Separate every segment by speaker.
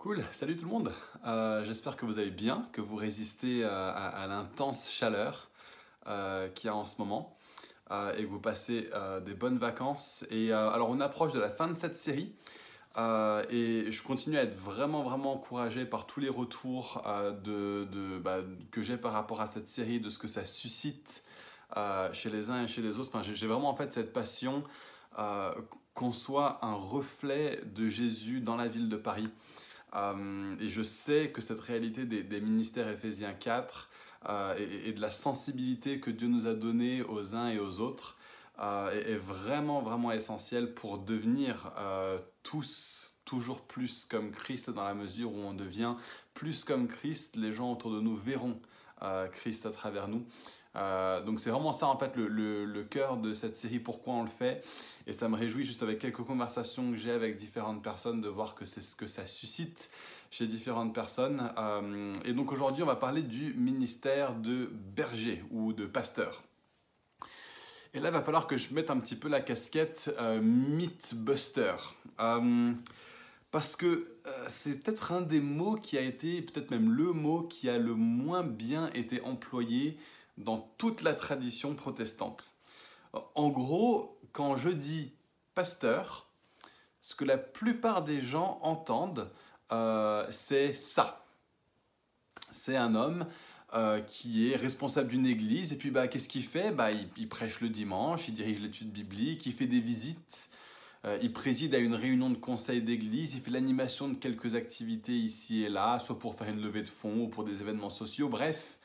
Speaker 1: Cool, salut tout le monde. Euh, J'espère que vous allez bien, que vous résistez euh, à, l'intense chaleur euh, qu'il y a en ce moment euh, et que vous passez des bonnes vacances. Et alors on approche de la fin de cette série et je continue à être vraiment vraiment encouragé par tous les retours bah, que j'ai par rapport à cette série, de ce que ça suscite chez les uns et chez les autres. Enfin, j'ai vraiment en fait cette passion qu'on soit un reflet de Jésus dans la ville de Paris. Euh, et je sais que cette réalité des, ministères Éphésiens 4 euh, et, de la sensibilité que Dieu nous a donnée aux uns et aux autres euh, est, vraiment, vraiment essentielle pour devenir tous toujours plus comme Christ dans la mesure où on devient plus comme Christ, les gens autour de nous verront Christ à travers nous. Euh, donc c'est vraiment ça en fait le, cœur de cette série, pourquoi on le fait. Et ça me réjouit juste avec quelques conversations que j'ai avec différentes personnes de voir que c'est ce que ça suscite chez différentes personnes. Euh, et donc aujourd'hui on va parler du ministère de berger ou de pasteur. Et là il va falloir que je mette un petit peu la casquette euh, mythbuster. Euh, parce que c'est peut-être un des mots qui a été, peut-être même le mot qui a le moins bien été employé dans toute la tradition protestante. En gros, quand je dis pasteur, ce que la plupart des gens entendent, euh, c'est ça. C'est un homme euh, qui est responsable d'une église, et puis bah, qu'est-ce qu'il fait? Bah, il, prêche le dimanche, il dirige l'étude biblique, il fait des visites, euh, il préside à une réunion de conseil d'église, il fait l'animation de quelques activités ici et là, soit pour faire une levée de fonds ou pour des événements sociaux, bref.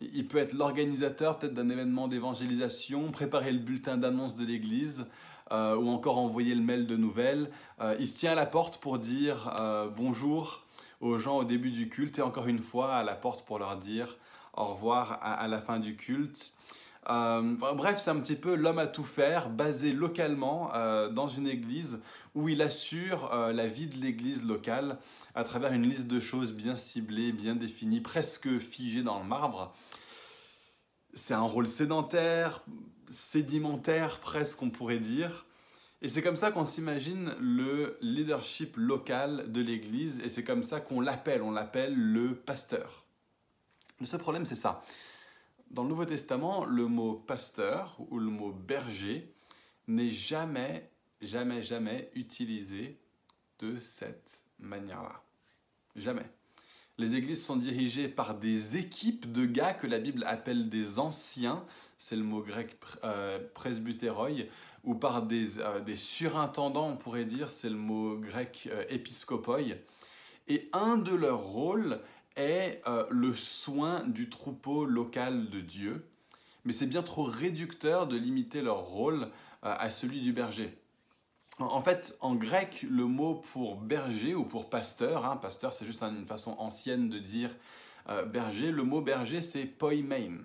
Speaker 1: Il peut être l'organisateur peut-être d'un événement d'évangélisation, préparer le bulletin d'annonce de l'église euh, ou encore envoyer le mail de nouvelles. Euh, il se tient à la porte pour dire euh, bonjour aux gens au début du culte et encore une fois à la porte pour leur dire au revoir à, à la fin du culte. Euh, bref, c'est un petit peu l'homme à tout faire, basé localement euh, dans une église où il assure euh, la vie de l'église locale à travers une liste de choses bien ciblées, bien définies, presque figées dans le marbre. C'est un rôle sédentaire, sédimentaire presque on pourrait dire. Et c'est comme ça qu'on s'imagine le leadership local de l'église et c'est comme ça qu'on l'appelle, on l'appelle le pasteur. Le seul problème c'est ça. Dans le Nouveau Testament, le mot pasteur ou le mot berger n'est jamais, jamais, jamais utilisé de cette manière-là. Jamais. Les églises sont dirigées par des équipes de gars que la Bible appelle des anciens, c'est le mot grec euh, ou par des, euh, des surintendants, on pourrait dire, c'est le mot grec euh. Et un de leurs rôles est euh, le soin du troupeau local de Dieu. Mais c'est bien trop réducteur de limiter leur rôle euh, à celui du berger. En fait, en grec, le mot pour berger ou pour pasteur, hein, pasteur c'est juste une façon ancienne de dire euh, berger, le mot berger c'est poimein.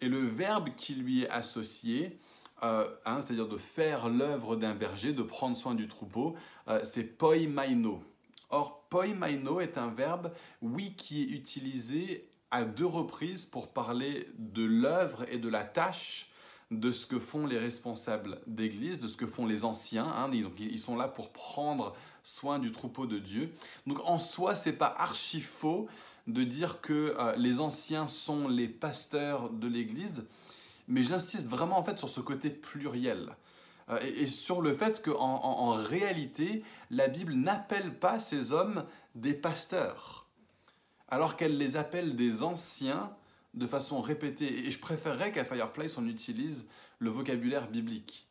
Speaker 1: Et le verbe qui lui est associé, hein, c'est-à-dire de faire l'œuvre d'un berger, de prendre soin du troupeau, euh, c'est poimaino. Or, poimaino est un verbe, oui, qui est utilisé à deux reprises pour parler de l'œuvre et de la tâche de ce que font les responsables d'église, de ce que font les anciens. hein. Ils- sont là pour prendre soin du troupeau de Dieu. Donc en soi, c'est pas archi faux de dire que euh, les anciens sont les pasteurs de l'église, mais j'insiste vraiment en fait sur ce côté pluriel. Euh, et, sur le fait qu'en en, en réalité, la Bible n'appelle pas ces hommes des pasteurs, alors qu'elle les appelle des anciens de façon répétée. Et je préférerais qu'à Fireplace, on utilise le vocabulaire biblique.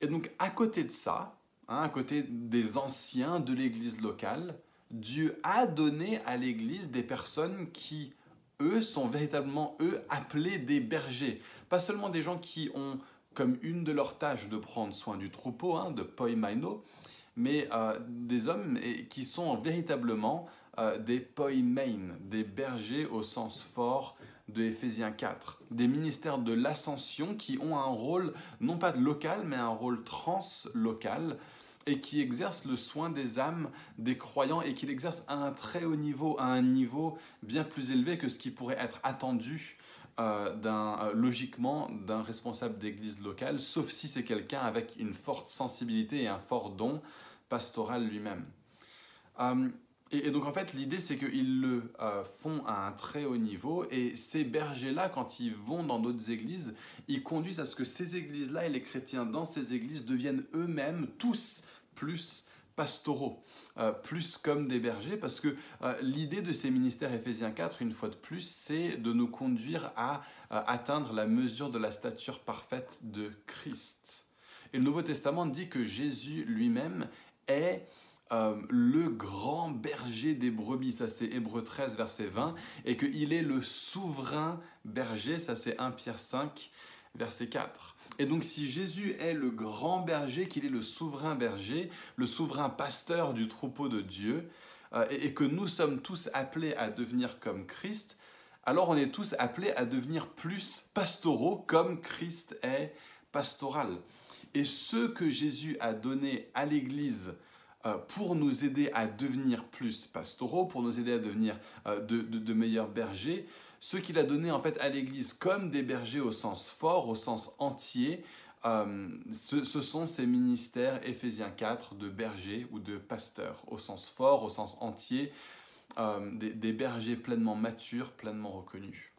Speaker 1: Et donc, à côté de ça, hein, à côté des anciens de l'église locale, Dieu a donné à l'église des personnes qui, eux, sont véritablement, eux, appelés des bergers. Pas seulement des gens qui ont comme une de leurs tâches de prendre soin du troupeau, hein, de poimaino, mais euh, des hommes qui sont véritablement euh, des poimein, des bergers au sens fort de Éphésiens 4, des ministères de l'ascension qui ont un rôle non pas local, mais un rôle translocal et qui exercent le soin des âmes des croyants et qui l'exercent à un très haut niveau, à un niveau bien plus élevé que ce qui pourrait être attendu euh, euh, logiquement d'un responsable d'église locale, sauf si c'est quelqu'un avec une forte sensibilité et un fort don pastoral lui-même. Euh, et, donc en fait, l'idée c'est qu'ils le font à un très haut niveau et ces bergers-là, quand ils vont dans d'autres églises, ils conduisent à ce que ces églises-là et les chrétiens dans ces églises deviennent eux-mêmes tous plus pastoraux, euh, plus comme des bergers, parce que euh, l'idée de ces ministères Éphésiens 4, une fois de plus, c'est de nous conduire à atteindre la mesure de la stature parfaite de Christ. Et le Nouveau Testament dit que Jésus lui-même est euh, le grand berger des brebis, ça c'est Hébreu 13, verset 20, et qu'il est le souverain berger, ça c'est 1 Pierre 5, verset 4. Et donc si Jésus est le grand berger, qu'il est le souverain berger, le souverain pasteur du troupeau de Dieu, euh, et, que nous sommes tous appelés à devenir comme Christ, alors on est tous appelés à devenir plus pastoraux comme Christ est pastoral. Et ce que Jésus a donné à l'Église euh, pour nous aider à devenir plus pastoraux, pour nous aider à devenir euh, de, meilleurs bergers, ce qu'il a donné en fait à l'Église comme des bergers au sens fort, au sens entier, euh, ce, sont ces ministères, Éphésiens 4, de bergers ou de pasteurs, au sens fort, au sens entier, des, des, bergers pleinement matures, pleinement reconnus.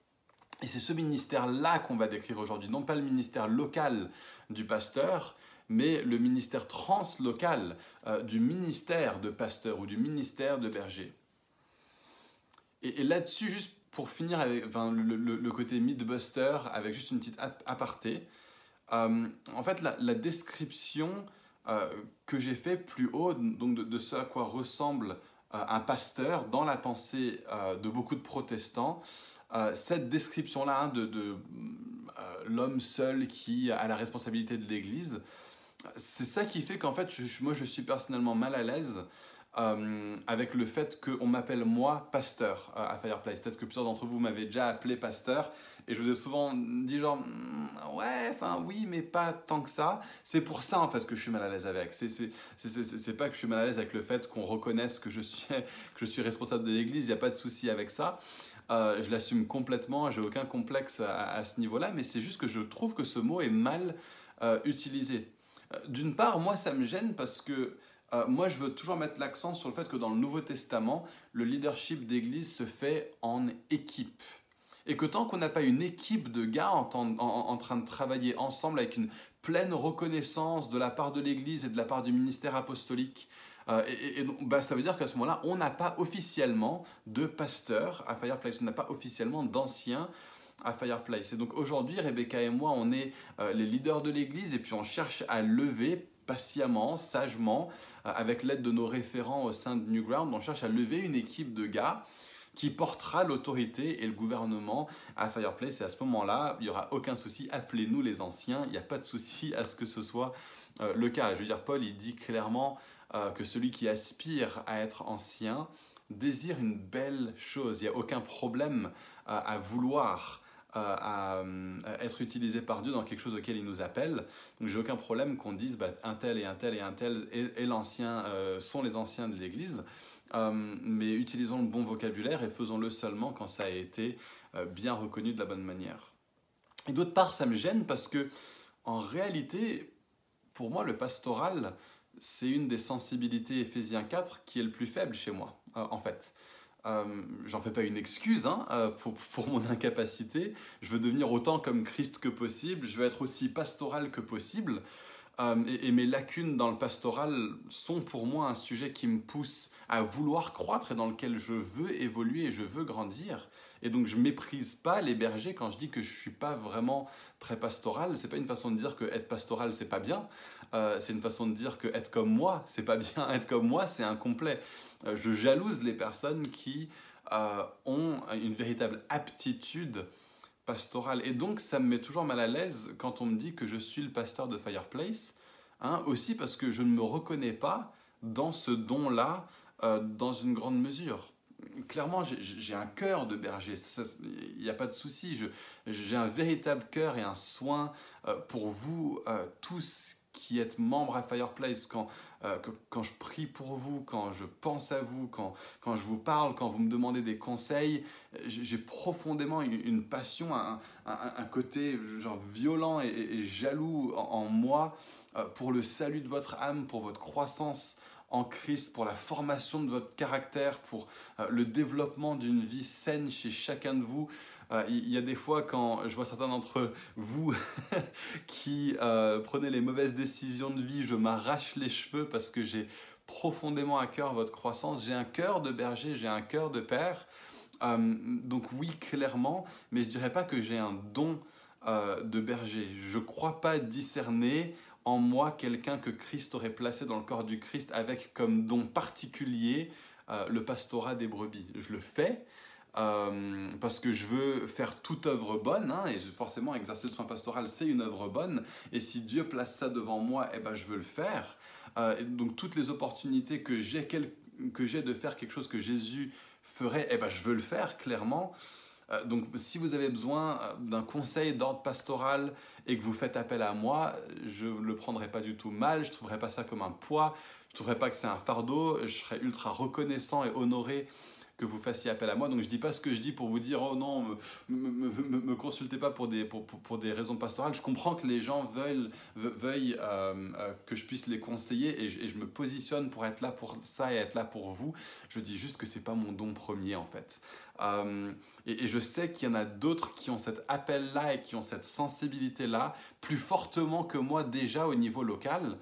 Speaker 1: Et c'est ce ministère-là qu'on va décrire aujourd'hui, non pas le ministère local du pasteur, mais le ministère translocal euh, du ministère de pasteur ou du ministère de berger. Et, là-dessus, juste pour finir avec le, côté mythbuster, avec juste une petite aparté, euh, en fait, la, description euh, que j'ai fait plus haut, donc de, ce à quoi ressemble un pasteur dans la pensée de beaucoup de protestants, cette description-là hein, de l'homme seul qui a la responsabilité de l'Église, c'est ça qui fait qu'en fait, moi, je suis personnellement mal à l'aise euh, avec le fait qu'on m'appelle moi pasteur euh, à Fireplace. Peut-être que plusieurs d'entre vous m'avez déjà appelé pasteur et je vous ai souvent dit genre mm, ouais, enfin oui, mais pas tant que ça. C'est pour ça en fait que je suis mal à l'aise avec. C'est pas que je suis mal à l'aise avec le fait qu'on reconnaisse que je suis responsable de l'Église. Il n'y a pas de souci avec ça. Euh, je l'assume complètement. J'ai aucun complexe à, ce niveau-là, mais c'est juste que je trouve que ce mot est mal utilisé. D'une part, moi, ça me gêne parce que euh, moi, je veux toujours mettre l'accent sur le fait que dans le Nouveau Testament, le leadership d'Église se fait en équipe. Et que tant qu'on n'a pas une équipe de gars en, train de travailler ensemble avec une pleine reconnaissance de la part de l'Église et de la part du ministère apostolique, euh, bah, ça veut dire qu'à ce moment-là, on n'a pas officiellement de pasteur à Fireplace, on n'a pas officiellement d'anciens à Fireplace. Et donc aujourd'hui, Rebecca et moi, on est euh, les leaders de l'Église et puis on cherche à lever patiemment, sagement, euh, avec l'aide de nos référents au sein de Newground, on cherche à lever une équipe de gars qui portera l'autorité et le gouvernement à Fireplace. Et à ce moment-là, il n'y aura aucun souci. Appelez-nous les anciens. Il n'y a pas de souci à ce que ce soit euh, le cas. Je veux dire, Paul, il dit clairement que celui qui aspire à être ancien désire une belle chose. Il n'y a aucun problème à vouloir euh, à, être utilisé par Dieu dans quelque chose auquel il nous appelle. Donc j'ai aucun problème qu'on dise bah, un tel et un tel et un tel et, l'ancien euh, sont les anciens de l'Église, euh, mais utilisons le bon vocabulaire et faisons-le seulement quand ça a été bien reconnu de la bonne manière. Et d'autre part, ça me gêne parce que en réalité, pour moi, le pastoral, c'est une des sensibilités Éphésiens 4 qui est le plus faible chez moi, en fait. Euh, j'en fais pas une excuse hein, euh, pour, mon incapacité. Je veux devenir autant comme Christ que possible. Je veux être aussi pastoral que possible. Euh, et, mes lacunes dans le pastoral sont pour moi un sujet qui me pousse à vouloir croître et dans lequel je veux évoluer et je veux grandir. Et donc je méprise pas les bergers quand je dis que je suis pas vraiment très pastoral. C'est pas une façon de dire que être pastoral c'est pas bien. Euh, c'est une façon de dire que être comme moi c'est pas bien. Être comme moi c'est incomplet. Euh, je jalouse les personnes qui ont une véritable aptitude pastorale. Et donc, ça me met toujours mal à l'aise quand on me dit que je suis le pasteur de Fireplace, hein, aussi parce que je ne me reconnais pas dans ce don-là euh, dans une grande mesure. Clairement, j'ai un cœur de berger, il n'y a pas de souci. J'ai un véritable cœur et un soin euh, pour vous euh, tous qui êtes membres à Fireplace. Quand euh, quand je prie pour vous, quand je pense à vous, quand, quand je vous parle, quand vous me demandez des conseils, j'ai profondément une, passion, un, un, côté genre violent et, jaloux en, moi euh, pour le salut de votre âme, pour votre croissance en Christ, pour la formation de votre caractère, pour euh, le développement d'une vie saine chez chacun de vous. Euh, il y a des fois quand je vois certains d'entre vous qui euh, prenez les mauvaises décisions de vie, je m'arrache les cheveux parce que j'ai profondément à cœur votre croissance. J'ai un cœur de berger, j'ai un cœur de père. donc oui, clairement, mais je dirais pas que j'ai un don de berger. Je ne crois pas discerner en moi quelqu'un que Christ aurait placé dans le corps du Christ avec comme don particulier euh, le pastorat des brebis. Je le fais euh, parce que je veux faire toute œuvre bonne, hein, et forcément exercer le soin pastoral c'est une œuvre bonne, et si Dieu place ça devant moi, eh ben, je veux le faire. Euh, donc toutes les opportunités que j'ai de faire quelque chose que Jésus ferait, eh ben, je veux le faire clairement. Euh, donc si vous avez besoin d'un conseil d'ordre pastoral et que vous faites appel à moi, je ne le prendrai pas du tout mal, je ne trouverai pas ça comme un poids, je ne trouverai pas que c'est un fardeau, je serai ultra reconnaissant et honoré que vous fassiez appel à moi. Donc je ne dis pas ce que je dis pour vous dire oh non, me, me, consultez pas pour des, pour, pour, des raisons pastorales. Je comprends que les gens veulent, veuillent euh, que je puisse les conseiller et je, et je, me positionne pour être là pour ça et être là pour vous. Je dis juste que c'est pas mon don premier en fait. Euh, et, je sais qu'il y en a d'autres qui ont cet appel-là et qui ont cette sensibilité-là plus fortement que moi déjà au niveau local.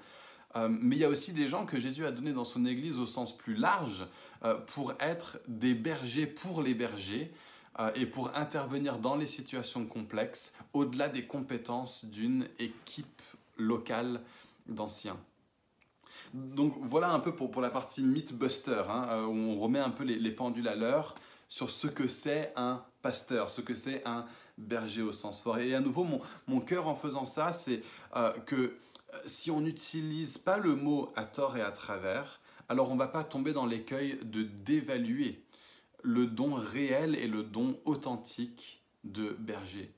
Speaker 1: Euh, mais il y a aussi des gens que Jésus a donné dans son Église au sens plus large euh, pour être des bergers pour les bergers et pour intervenir dans les situations complexes au-delà des compétences d'une équipe locale d'anciens. Donc voilà un peu pour, pour la partie Mythbuster, hein, où on remet un peu les, les pendules à l'heure sur ce que c'est un pasteur, ce que c'est un berger au sens fort. Et à nouveau, mon, mon cœur en faisant ça, c'est euh, que euh, si on n'utilise pas le mot à tort et à travers, alors on ne va pas tomber dans l'écueil de dévaluer le don réel et le don authentique de berger.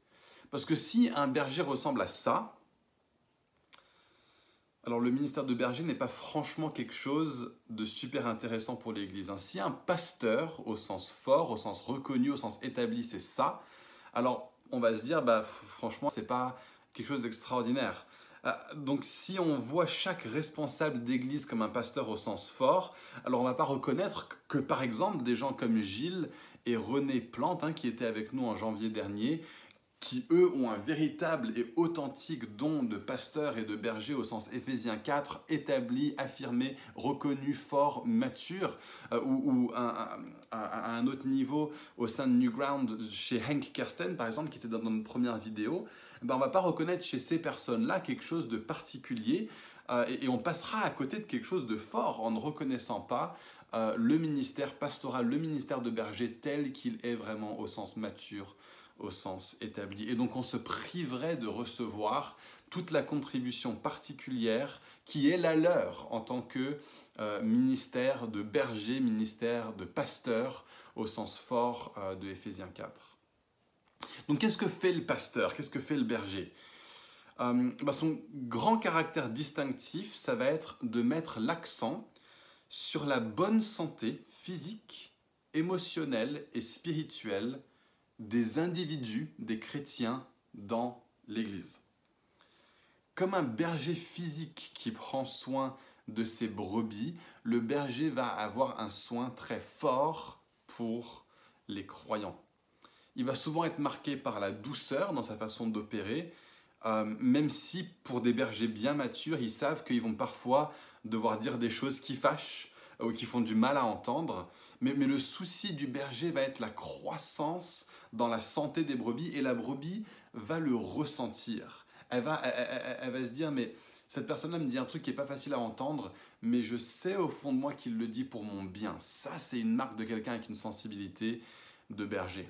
Speaker 1: Parce que si un berger ressemble à ça, alors le ministère de berger n'est pas franchement quelque chose de super intéressant pour l'Église. Hein. Si un pasteur, au sens fort, au sens reconnu, au sens établi, c'est ça, alors on va se dire, bah franchement, c'est pas quelque chose d'extraordinaire. Euh, donc si on voit chaque responsable d'église comme un pasteur au sens fort, alors on va pas reconnaître que par exemple des gens comme Gilles et René Plante, hein, qui étaient avec nous en janvier dernier, qui eux ont un véritable et authentique don de pasteur et de berger au sens Éphésiens 4, établi, affirmé, reconnu, fort, mature, euh, ou, à un autre niveau au sein de Newground chez Hank Kersten par exemple, qui était dans notre première vidéo, ben on va pas reconnaître chez ces personnes-là quelque chose de particulier euh, et, on passera à côté de quelque chose de fort en ne reconnaissant pas euh, le ministère pastoral, le ministère de berger tel qu'il est vraiment au sens mature au sens établi. Et donc on se priverait de recevoir toute la contribution particulière qui est la leur en tant que euh, ministère de berger, ministère de pasteur au sens fort de Éphésiens 4. Donc qu'est-ce que fait le pasteur? Qu'est-ce que fait le berger? Euh, bah, Son grand caractère distinctif, ça va être de mettre l'accent sur la bonne santé physique, émotionnelle et spirituelle des individus, des chrétiens dans l'Église. Comme un berger physique qui prend soin de ses brebis, le berger va avoir un soin très fort pour les croyants. Il va souvent être marqué par la douceur dans sa façon d'opérer, euh, même si pour des bergers bien matures, ils savent qu'ils vont parfois devoir dire des choses qui fâchent ou qui font du mal à entendre. Mais, le souci du berger va être la croissance dans la santé des brebis et la brebis va le ressentir. Elle va, elle, va se dire, mais cette personne-là me dit un truc qui n'est pas facile à entendre, mais je sais au fond de moi qu'il le dit pour mon bien. Ça, c'est une marque de quelqu'un avec une sensibilité de berger.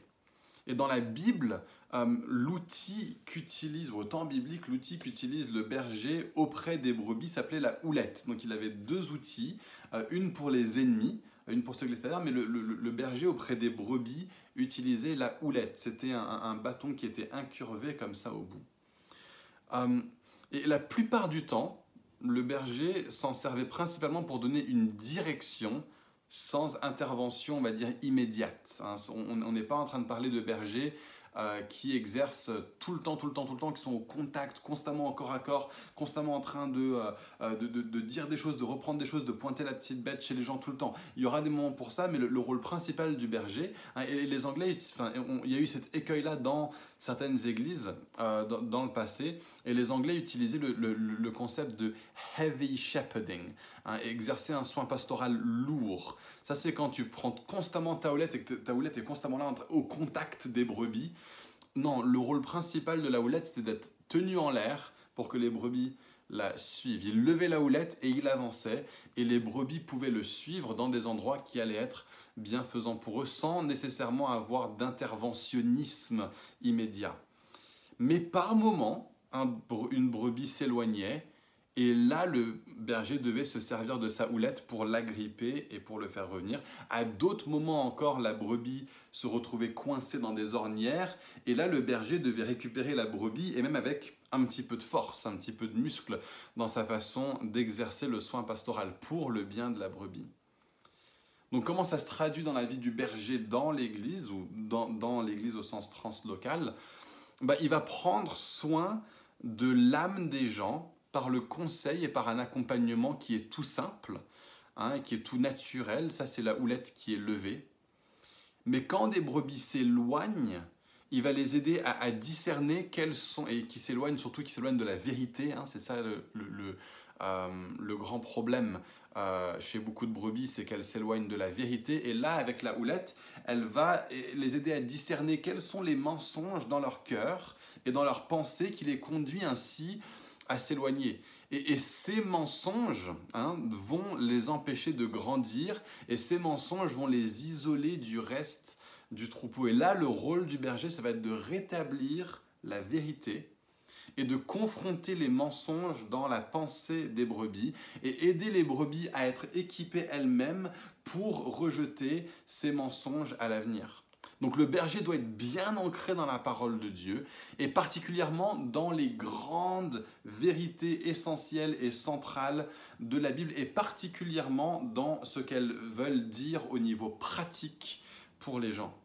Speaker 1: Et dans la Bible, euh, l'outil qu'utilise, au temps biblique, l'outil qu'utilise le berger auprès des brebis s'appelait la houlette. Donc il avait deux outils, euh, une pour les ennemis, une pour ceux qui mais le, berger auprès des brebis utilisait la houlette. C'était un, bâton qui était incurvé comme ça au bout. Euh, et la plupart du temps, le berger s'en servait principalement pour donner une direction sans intervention, on va dire, immédiate. Hein. On n'est pas en train de parler de berger euh, qui exercent tout le temps, tout le temps, tout le temps, qui sont au contact, constamment en corps à corps, constamment en train de, euh, euh, de, de, dire des choses, de reprendre des choses, de pointer la petite bête chez les gens tout le temps. Il y aura des moments pour ça, mais le, rôle principal du berger, hein, et les Anglais, il y a eu cet écueil-là dans certaines églises dans, dans, le passé, et les Anglais utilisaient le, le concept de heavy shepherding, hein, exercer un soin pastoral lourd. Ça, c'est quand tu prends constamment ta houlette et que ta houlette est constamment là au contact des brebis. Non, le rôle principal de la houlette, c'était d'être tenu en l'air pour que les brebis la suivent. Il levait la houlette et il avançait, et les brebis pouvaient le suivre dans des endroits qui allaient être bienfaisants pour eux, sans nécessairement avoir d'interventionnisme immédiat. Mais par moment, une brebis s'éloignait, et là, le berger devait se servir de sa houlette pour l'agripper et pour le faire revenir. À d'autres moments encore, la brebis se retrouvait coincée dans des ornières. Et là, le berger devait récupérer la brebis, et même avec un petit peu de force, un petit peu de muscle, dans sa façon d'exercer le soin pastoral pour le bien de la brebis. Donc comment ça se traduit dans la vie du berger dans l'église, ou dans, l'église au sens translocal? Bah, Il va prendre soin de l'âme des gens par le conseil et par un accompagnement qui est tout simple, hein, qui est tout naturel. Ça, c'est la houlette qui est levée. Mais quand des brebis s'éloignent, il va les aider à, discerner quelles sont, et qui s'éloignent surtout, qui s'éloignent de la vérité. Hein. c'est ça le, euh, grand problème euh, chez beaucoup de brebis, c'est qu'elles s'éloignent de la vérité. Et là, avec la houlette, elle va les aider à discerner quels sont les mensonges dans leur cœur et dans leur pensée qui les conduit ainsi à s'éloigner. Et, ces mensonges hein, vont les empêcher de grandir et ces mensonges vont les isoler du reste du troupeau. Et là, le rôle du berger, ça va être de rétablir la vérité et de confronter les mensonges dans la pensée des brebis et aider les brebis à être équipées elles-mêmes pour rejeter ces mensonges à l'avenir. Donc le berger doit être bien ancré dans la parole de Dieu et particulièrement dans les grandes vérités essentielles et centrales de la Bible et particulièrement dans ce qu'elles veulent dire au niveau pratique pour les gens.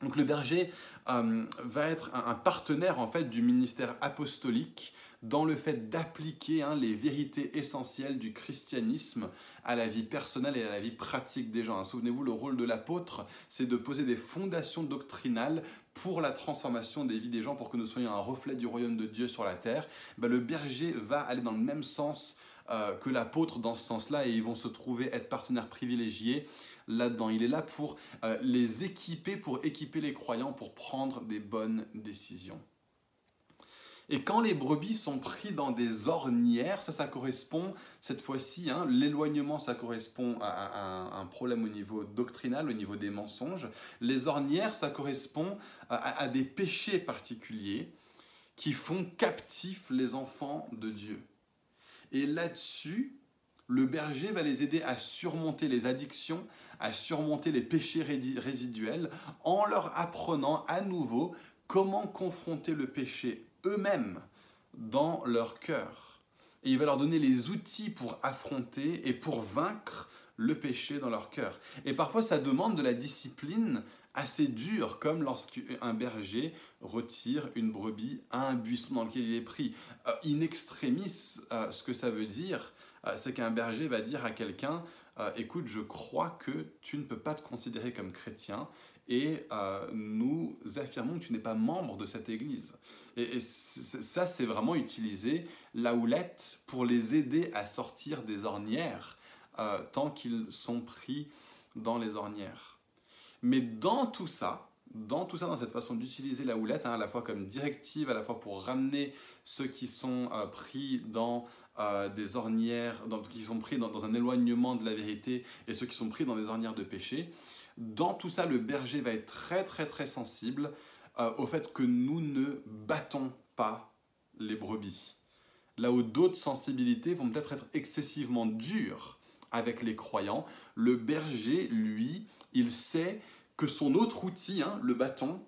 Speaker 1: Donc le berger euh, va être un, partenaire en fait du ministère apostolique dans le fait d'appliquer hein, les vérités essentielles du christianisme à la vie personnelle et à la vie pratique des gens. Souvenez-vous, le rôle de l'apôtre, c'est de poser des fondations doctrinales pour la transformation des vies des gens, pour que nous soyons un reflet du royaume de Dieu sur la terre. Ben, le berger va aller dans le même sens euh, que l'apôtre dans ce sens-là et ils vont se trouver être partenaires privilégiés là-dedans. Il est là pour euh, les équiper, pour équiper les croyants, pour prendre des bonnes décisions. Et quand les brebis sont pris dans des ornières, ça, ça correspond, cette fois-ci, hein, l'éloignement, ça correspond à, un problème au niveau doctrinal, au niveau des mensonges. Les ornières, ça correspond à, à des péchés particuliers qui font captifs les enfants de Dieu. Et là-dessus, le berger va les aider à surmonter les addictions, à surmonter les péchés résiduels, en leur apprenant à nouveau comment confronter le péché eux-mêmes dans leur cœur. Et il va leur donner les outils pour affronter et pour vaincre le péché dans leur cœur. Et parfois, ça demande de la discipline assez dure, comme lorsqu'un berger retire une brebis à un buisson dans lequel il est pris. Euh, in extremis, euh, ce que ça veut dire, euh, c'est qu'un berger va dire à quelqu'un, écoute, je crois que tu ne peux pas te considérer comme chrétien et nous affirmons que tu n'es pas membre de cette église. Et, ça, c'est vraiment utiliser la houlette pour les aider à sortir des ornières euh, tant qu'ils sont pris dans les ornières. Mais dans tout ça, dans tout ça, dans cette façon d'utiliser la houlette, hein, à la fois comme directive, à la fois pour ramener ceux qui sont euh, pris dans euh, des ornières, qui sont pris dans, un éloignement de la vérité et ceux qui sont pris dans des ornières de péché, dans tout ça, le berger va être très très très sensible euh, au fait que nous ne battons pas les brebis. Là où d'autres sensibilités vont peut-être être excessivement dures avec les croyants, le berger, lui, il sait que son autre outil, hein, le bâton,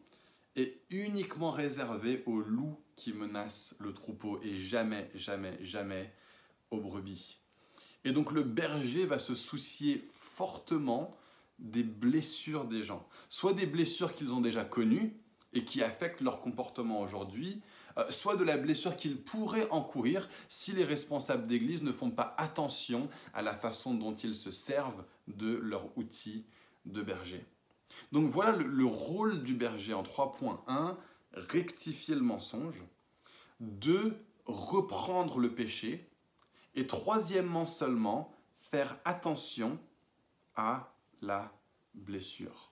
Speaker 1: est uniquement réservé aux loups qui menacent le troupeau et jamais, jamais, jamais aux brebis. Et donc le berger va se soucier fortement des blessures des gens, soit des blessures qu'ils ont déjà connues et qui affectent leur comportement aujourd'hui, euh, soit de la blessure qu'ils pourraient encourir si les responsables d'église ne font pas attention à la façon dont ils se servent de leur outil de berger. Donc voilà le, rôle du berger en 3.1, rectifier le mensonge, 2. reprendre le péché, et troisièmement seulement, faire attention à la blessure.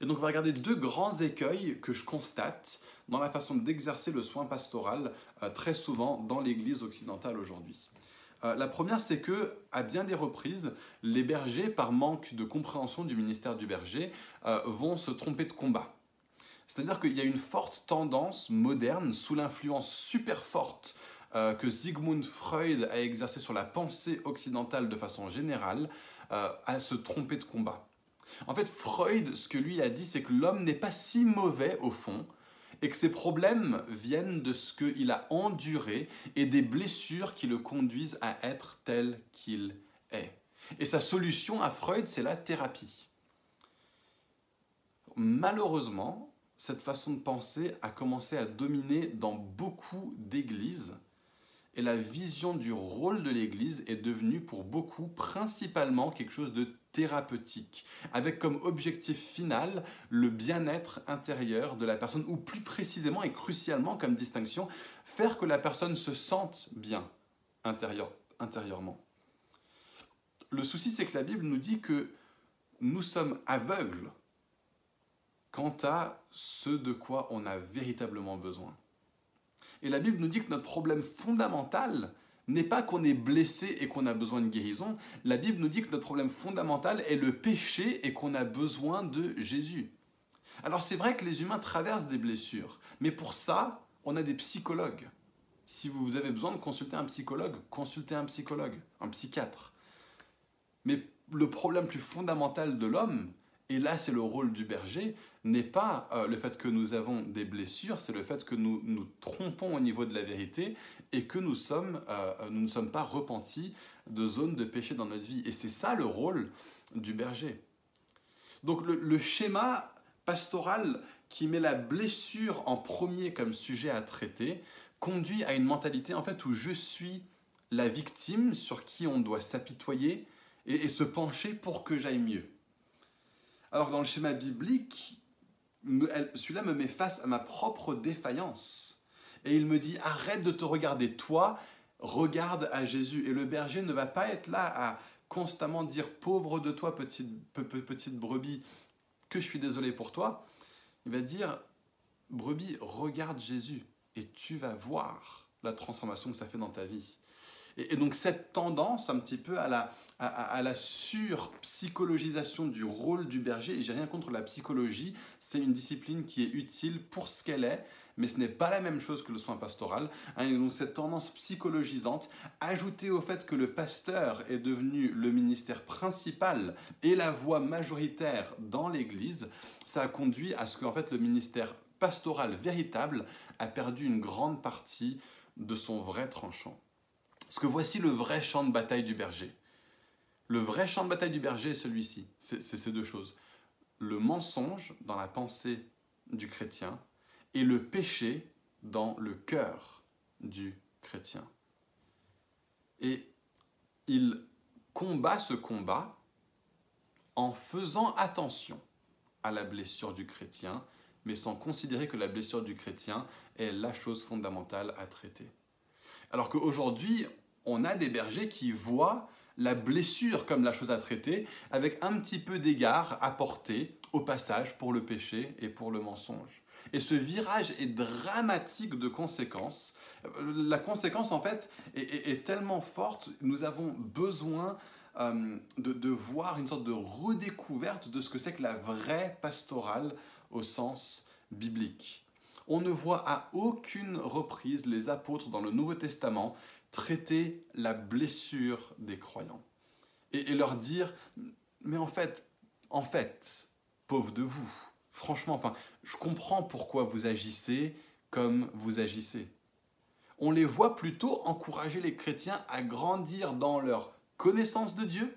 Speaker 1: Et donc on va regarder deux grands écueils que je constate dans la façon d'exercer le soin pastoral euh, très souvent dans l'Église occidentale aujourd'hui. Euh, la première, c'est que, à bien des reprises, les bergers, par manque de compréhension du ministère du berger, euh, vont se tromper de combat. C'est-à-dire qu'il y a une forte tendance moderne, sous l'influence super forte que Sigmund Freud a exercée sur la pensée occidentale de façon générale, à se tromper de combat. En fait, Freud, ce que lui a dit, c'est que l'homme n'est pas si mauvais au fond, et que ses problèmes viennent de ce qu'il a enduré et des blessures qui le conduisent à être tel qu'il est. Et sa solution à Freud, c'est la thérapie. Malheureusement, cette façon de penser a commencé à dominer dans beaucoup d'églises et la vision du rôle de l'Église est devenue pour beaucoup principalement quelque chose de thérapeutique, avec comme objectif final le bien-être intérieur de la personne, ou plus précisément et crucialement comme distinction, faire que la personne se sente bien intérieur, intérieurement. Le souci, c'est que la Bible nous dit que nous sommes aveugles quant à ce de quoi on a véritablement besoin. Et la Bible nous dit que notre problème fondamental n'est pas qu'on est blessé et qu'on a besoin de guérison. La Bible nous dit que notre problème fondamental est le péché et qu'on a besoin de Jésus. Alors c'est vrai que les humains traversent des blessures, mais pour ça, on a des psychologues. Si vous avez besoin de consulter un psychologue, consultez un psychologue, un psychiatre. Mais le problème plus fondamental de l'homme, et là c'est le rôle du berger, n'est pas euh, le fait que nous avons des blessures, c'est le fait que nous nous trompons au niveau de la vérité et que nous, sommes, euh, nous ne sommes pas repentis de zones de péché dans notre vie. Et c'est ça le rôle du berger. Donc le, le schéma pastoral qui met la blessure en premier comme sujet à traiter conduit à une mentalité en fait où je suis la victime sur qui on doit s'apitoyer et, et se pencher pour que j'aille mieux. Alors dans le schéma biblique, celui-là me met face à ma propre défaillance. Et il me dit, arrête de te regarder toi, regarde à Jésus. Et le berger ne va pas être là à constamment dire, pauvre de toi, petite, petite brebis, que je suis désolé pour toi. Il va dire, brebis, regarde Jésus et tu vas voir la transformation que ça fait dans ta vie. Et, donc cette tendance un petit peu à la, à, la surpsychologisation du rôle du berger, et j'ai rien contre la psychologie, c'est une discipline qui est utile pour ce qu'elle est, mais ce n'est pas la même chose que le soin pastoral. Hein, et donc cette tendance psychologisante, ajoutée au fait que le pasteur est devenu le ministère principal et la voix majoritaire dans l'Église, ça a conduit à ce qu'en fait le ministère pastoral véritable a perdu une grande partie de son vrai tranchant. Parce que voici le vrai champ de bataille du berger. Le vrai champ de bataille du berger est celui-ci. C'est ces deux choses. Le mensonge dans la pensée du chrétien et le péché dans le cœur du chrétien. Et il combat ce combat en faisant attention à la blessure du chrétien, mais sans considérer que la blessure du chrétien est la chose fondamentale à traiter. Alors qu'aujourd'hui, on a des bergers qui voient la blessure comme la chose à traiter, avec un petit peu d'égard apporté au passage pour le péché et pour le mensonge. Et ce virage est dramatique de conséquences. La conséquence, en fait, est, tellement forte, nous avons besoin euh, de, de, voir une sorte de redécouverte de ce que c'est que la vraie pastorale au sens biblique. On ne voit à aucune reprise les apôtres dans le Nouveau Testament traiter la blessure des croyants et, leur dire, mais en fait, en fait, pauvre de vous, franchement, enfin, je comprends pourquoi vous agissez comme vous agissez. on les voit plutôt encourager les chrétiens à grandir dans leur connaissance de Dieu,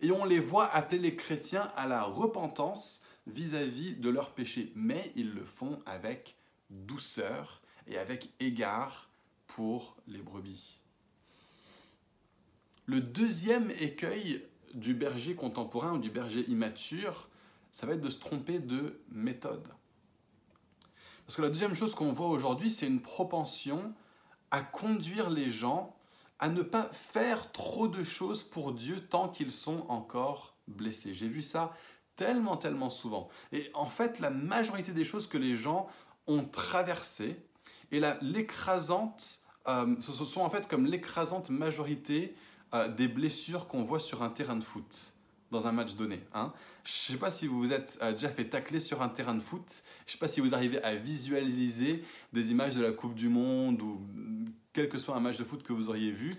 Speaker 1: et on les voit appeler les chrétiens à la repentance vis-à-vis de leurs péchés, mais ils le font avec douceur et avec égard pour les brebis. Le deuxième écueil du berger contemporain ou du berger immature, ça va être de se tromper de méthode. Parce que la deuxième chose qu'on voit aujourd'hui, c'est une propension à conduire les gens à ne pas faire trop de choses pour Dieu tant qu'ils sont encore blessés. J'ai vu ça tellement, tellement souvent. Et en fait, la majorité des choses que les gens ont traversées, et l'écrasante, euh, ce sont en fait comme l'écrasante majorité euh, des blessures qu'on voit sur un terrain de foot dans un match donné. Hein. Je ne sais pas si vous vous êtes euh, déjà fait tacler sur un terrain de foot. Je ne sais pas si vous arrivez à visualiser des images de la Coupe du Monde ou quel que soit un match de foot que vous auriez vu.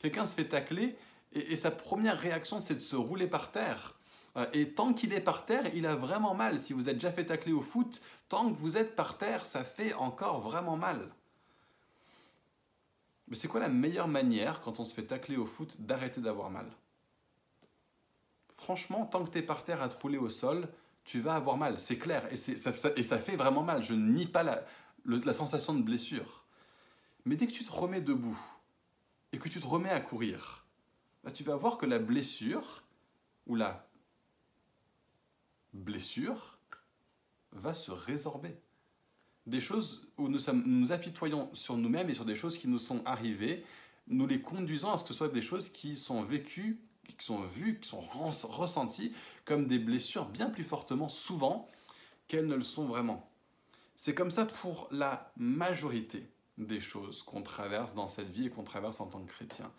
Speaker 1: Quelqu'un se fait tacler et sa première réaction, c'est de se rouler par terre. Euh, et tant qu'il est par terre, il a vraiment mal. Si vous êtes déjà fait tacler au foot, tant que vous êtes par terre, ça fait encore vraiment mal. Mais c'est quoi la meilleure manière, quand on se fait tacler au foot, d'arrêter d'avoir mal? Franchement, tant que tu es par terre à te au sol, tu vas avoir mal, c'est clair. Et ça, fait vraiment mal. Je ne nie pas la, la sensation de blessure. Mais dès que tu te remets debout et que tu te remets à courir, bah, tu vas voir que la blessure ou la blessure va se résorber des choses où nous, nous apitoyons sur nous-mêmes et sur des choses qui nous sont arrivées, nous les conduisons à ce que ce soit des choses qui sont vécues, qui sont vues, qui sont ressenties comme des blessures bien plus fortement souvent qu'elles ne le sont vraiment. C'est comme ça pour la majorité des choses qu'on traverse dans cette vie et qu'on traverse en tant que chrétien.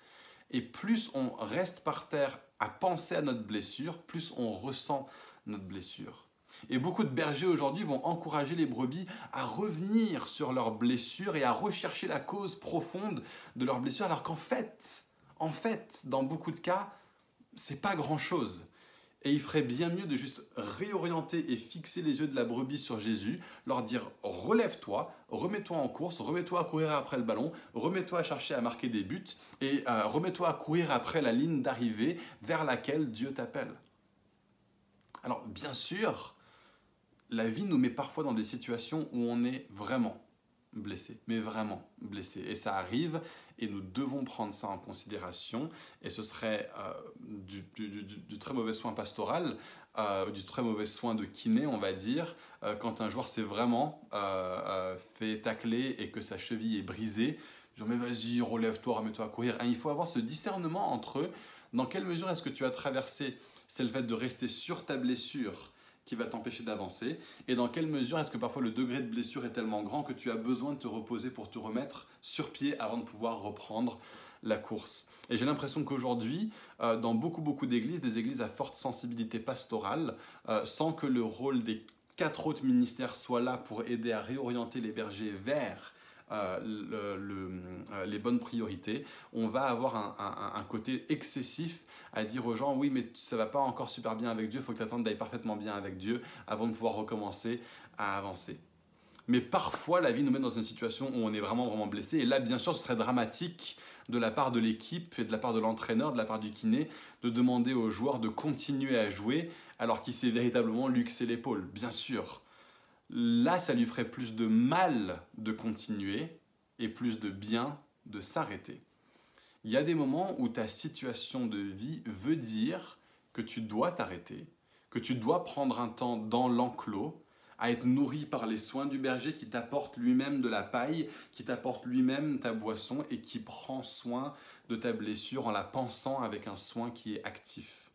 Speaker 1: Et plus on reste par terre à penser à notre blessure, plus on ressent notre blessure. Et beaucoup de bergers aujourd'hui vont encourager les brebis à revenir sur leurs blessures et à rechercher la cause profonde de leurs blessures, alors qu'en fait, en fait, dans beaucoup de cas, c'est pas grand-chose. Et il ferait bien mieux de juste réorienter et fixer les yeux de la brebis sur Jésus, leur dire relève-toi, remets-toi en course, remets-toi à courir après le ballon, remets-toi à chercher à marquer des buts et euh, remets-toi à courir après la ligne d'arrivée vers laquelle Dieu t'appelle. Alors bien sûr, la vie nous met parfois dans des situations où on est vraiment blessé, mais vraiment blessé. Et ça arrive et nous devons prendre ça en considération. Et ce serait euh, du, très mauvais soin pastoral, euh, du très mauvais soin de kiné, on va dire, euh, quand un joueur s'est vraiment fait tacler et que sa cheville est brisée. Dis, mais vas-y, relève-toi, remets-toi à courir. il faut avoir ce discernement entre dans quelle mesure est-ce que tu as traversé, c'est le fait de rester sur ta blessure qui va t'empêcher d'avancer? Et dans quelle mesure est-ce que parfois le degré de blessure est tellement grand que tu as besoin de te reposer pour te remettre sur pied avant de pouvoir reprendre la course? Et j'ai l'impression qu'aujourd'hui, euh, dans beaucoup beaucoup d'églises, des églises à forte sensibilité pastorale, euh, sans que le rôle des quatre autres ministères soit là pour aider à réorienter les bergers vers euh, euh, les bonnes priorités, on va avoir un, côté excessif à dire aux gens oui mais ça va pas encore super bien avec Dieu, il faut que tu attendes d'aller parfaitement bien avec Dieu avant de pouvoir recommencer à avancer. Mais parfois la vie nous met dans une situation où on est vraiment vraiment blessé et là bien sûr ce serait dramatique de la part de l'équipe et de la part de l'entraîneur, de la part du kiné, de demander aux joueurs de continuer à jouer alors qu'il s'est véritablement luxé l'épaule. Bien sûr, là, ça lui ferait plus de mal de continuer et plus de bien de s'arrêter. Il y a des moments où ta situation de vie veut dire que tu dois t'arrêter, que tu dois prendre un temps dans l'enclos, à être nourri par les soins du berger qui t'apporte lui-même de la paille, qui t'apporte lui-même ta boisson et qui prend soin de ta blessure en la pensant avec un soin qui est actif.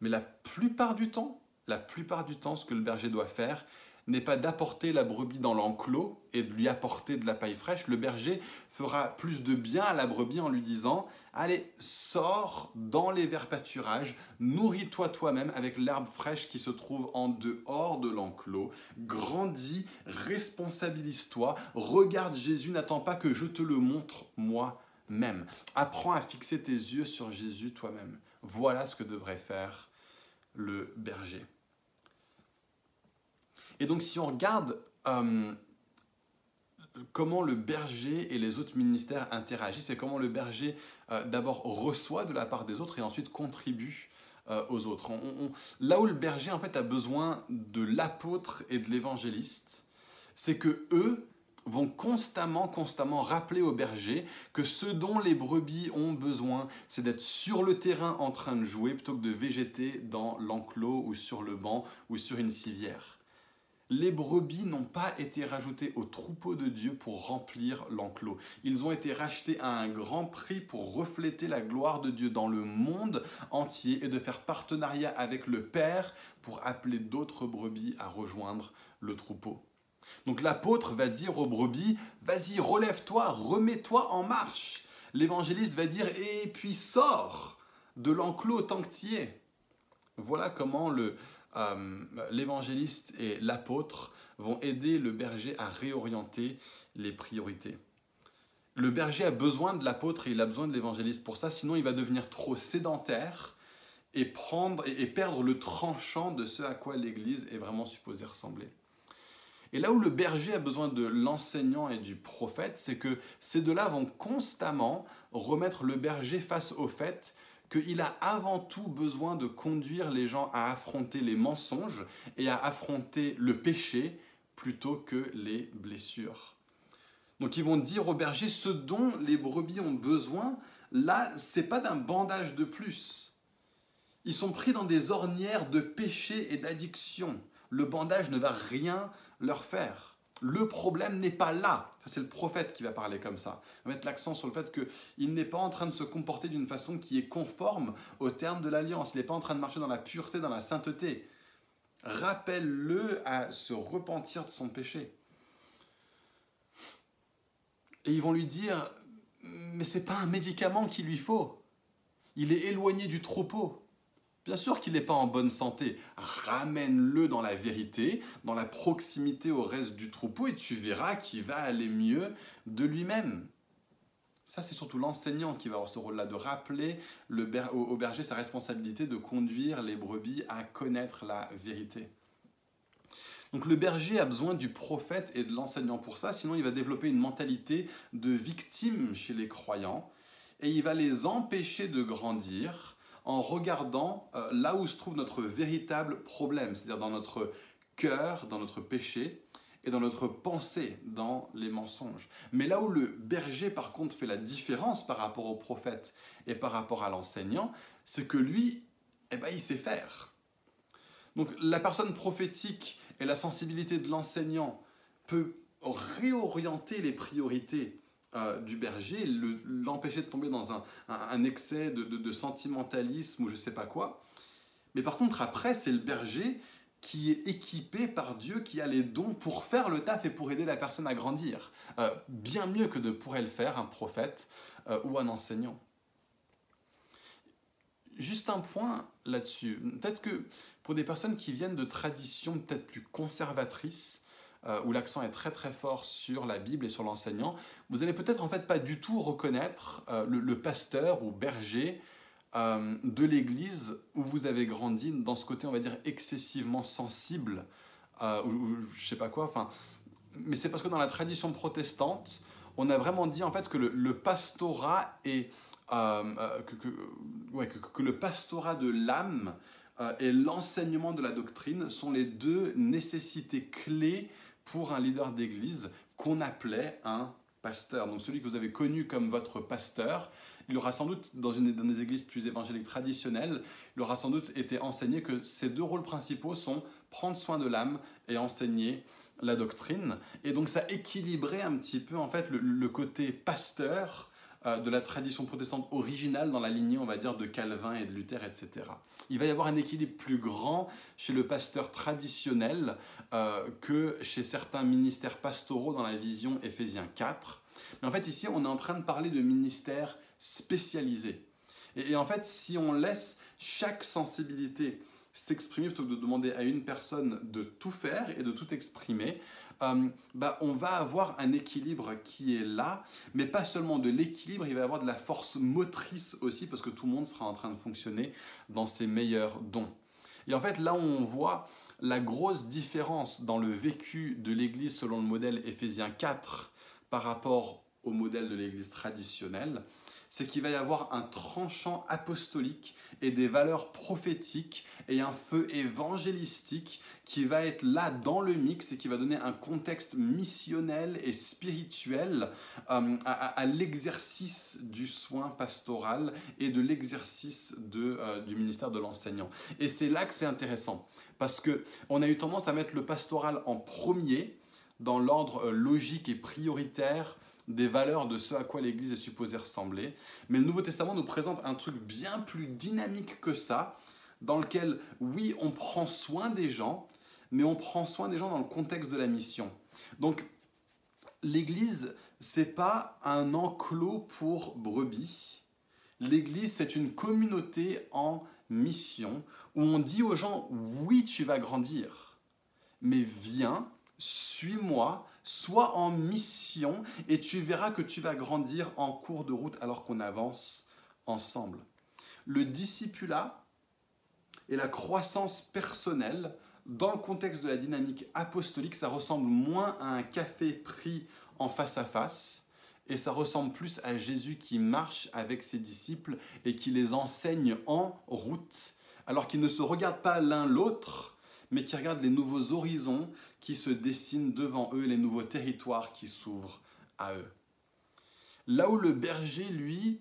Speaker 1: Mais la plupart du temps, la plupart du temps, ce que le berger doit faire, n'est pas d'apporter la brebis dans l'enclos et de lui apporter de la paille fraîche. Le berger fera plus de bien à la brebis en lui disant Allez, sors dans les verts pâturages, nourris-toi toi-même avec l'herbe fraîche qui se trouve en dehors de l'enclos, grandis, responsabilise-toi, regarde Jésus, n'attends pas que je te le montre moi-même. Apprends à fixer tes yeux sur Jésus toi-même. Voilà ce que devrait faire le berger. Et donc si on regarde euh, comment le berger et les autres ministères interagissent et comment le berger euh, d'abord reçoit de la part des autres et ensuite contribue euh, aux autres. là où le berger en fait a besoin de l'apôtre et de l'évangéliste, c'est que eux vont constamment, constamment rappeler au berger que ce dont les brebis ont besoin, c'est d'être sur le terrain en train de jouer plutôt que de végéter dans l'enclos ou sur le banc ou sur une civière les brebis n'ont pas été rajoutées au troupeau de Dieu pour remplir l'enclos. Ils ont été rachetés à un grand prix pour refléter la gloire de Dieu dans le monde entier et de faire partenariat avec le Père pour appeler d'autres brebis à rejoindre le troupeau. Donc l'apôtre va dire aux brebis, vas-y, relève-toi, remets-toi en marche. L'évangéliste va dire, et puis sors de l'enclos tant que y es. Voilà comment le, euh, l'évangéliste et l'apôtre vont aider le berger à réorienter les priorités. Le berger a besoin de l'apôtre et il a besoin de l'évangéliste pour ça, sinon il va devenir trop sédentaire et, prendre, et perdre le tranchant de ce à quoi l'Église est vraiment supposée ressembler. Et là où le berger a besoin de l'enseignant et du prophète, c'est que ces deux-là vont constamment remettre le berger face au fait qu'il a avant tout besoin de conduire les gens à affronter les mensonges et à affronter le péché plutôt que les blessures. Donc ils vont dire au berger ce dont les brebis ont besoin, là, c'est pas d'un bandage de plus. Ils sont pris dans des ornières de péché et d'addiction. Le bandage ne va rien leur faire. Le problème n'est pas là. C'est le prophète qui va parler comme ça. Il va mettre l'accent sur le fait qu'il n'est pas en train de se comporter d'une façon qui est conforme au terme de l'alliance. Il n'est pas en train de marcher dans la pureté, dans la sainteté. Rappelle-le à se repentir de son péché. Et ils vont lui dire, mais c'est pas un médicament qu'il lui faut. Il est éloigné du troupeau. Bien sûr qu'il n'est pas en bonne santé. Ramène-le dans la vérité, dans la proximité au reste du troupeau, et tu verras qu'il va aller mieux de lui-même. Ça, c'est surtout l'enseignant qui va avoir ce rôle-là, de rappeler au berger sa responsabilité de conduire les brebis à connaître la vérité. Donc le berger a besoin du prophète et de l'enseignant pour ça, sinon il va développer une mentalité de victime chez les croyants, et il va les empêcher de grandir en regardant euh, là où se trouve notre véritable problème, c'est-à-dire dans notre cœur, dans notre péché et dans notre pensée, dans les mensonges. Mais là où le berger, par contre, fait la différence par rapport au prophète et par rapport à l'enseignant, c'est que lui, eh ben, il sait faire. Donc la personne prophétique et la sensibilité de l'enseignant peut réorienter les priorités euh, du berger, l'empêcher de tomber dans un, excès de, sentimentalisme ou je sais pas quoi. Mais par contre, après, c'est le berger qui est équipé par Dieu, qui a les dons pour faire le taf et pour aider la personne à grandir. Euh, bien mieux que de pourrait le faire un prophète euh, ou un enseignant. Juste un point là-dessus. Peut-être que pour des personnes qui viennent de traditions peut-être plus conservatrices, euh, où l'accent est très très fort sur la Bible et sur l'enseignant, vous allez peut-être en fait pas du tout reconnaître euh, le, pasteur ou berger euh, de l'Église où vous avez grandi dans ce côté, on va dire, excessivement sensible, ou, je sais pas quoi, enfin, mais c'est parce que dans la tradition protestante, on a vraiment dit en fait que le, pastorat est que, que, le pastorat de l'âme et l'enseignement de la doctrine sont les deux nécessités clés pour un leader d'église qu'on appelait un pasteur. Donc celui que vous avez connu comme votre pasteur, il aura sans doute, dans une dans des églises plus évangéliques traditionnelles, il aura sans doute été enseigné que ces deux rôles principaux sont prendre soin de l'âme et enseigner la doctrine. Et donc ça équilibrait un petit peu en fait le côté pasteur de la tradition protestante originale dans la lignée, on va dire, de Calvin et de Luther, etc. Il va y avoir un équilibre plus grand chez le pasteur traditionnel euh, que chez certains ministères pastoraux dans la vision Éphésiens 4. Mais en fait, ici, on est en train de parler de ministères spécialisés. Et, et en fait, si on laisse chaque sensibilité s'exprimer plutôt que de demander à une personne de tout faire et de tout exprimer, euh, bah, on va avoir un équilibre qui est là, mais pas seulement de l'équilibre, il va y avoir de la force motrice aussi, parce que tout le monde sera en train de fonctionner dans ses meilleurs dons. Et en fait, là où on voit la grosse différence dans le vécu de l'Église selon le modèle Éphésiens 4 par rapport au modèle de l'Église traditionnelle, c'est qu'il va y avoir un tranchant apostolique et des valeurs prophétiques et un feu évangélistique qui va être là dans le mix et qui va donner un contexte missionnel et spirituel euh, à, l'exercice du soin pastoral et de l'exercice euh, du ministère de l'enseignant. Et c'est là que c'est intéressant parce que on a eu tendance à mettre le pastoral en premier dans l'ordre euh, logique et prioritaire des valeurs de ce à quoi l'Église est supposée ressembler. Mais le Nouveau Testament nous présente un truc bien plus dynamique que ça, dans lequel, oui, on prend soin des gens, mais on prend soin des gens dans le contexte de la mission. Donc, l'Église, c'est pas un enclos pour brebis. L'Église, c'est une communauté en mission où on dit aux gens, oui, tu vas grandir, mais viens, suis-moi, sois en mission et tu verras que tu vas grandir en cours de route alors qu'on avance ensemble. Le discipulat et la croissance personnelle, dans le contexte de la dynamique apostolique, ça ressemble moins à un café pris en face à face et ça ressemble plus à Jésus qui marche avec ses disciples et qui les enseigne en route, alors qu'ils ne se regardent pas l'un l'autre, mais qui regardent les nouveaux horizons qui se dessinent devant eux, les nouveaux territoires qui s'ouvrent à eux. Là où le berger, lui,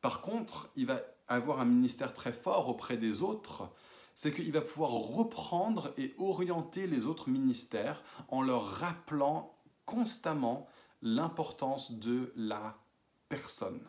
Speaker 1: par contre, il va avoir un ministère très fort auprès des autres, c'est qu'il va pouvoir reprendre et orienter les autres ministères en leur rappelant constamment l'importance de la personne.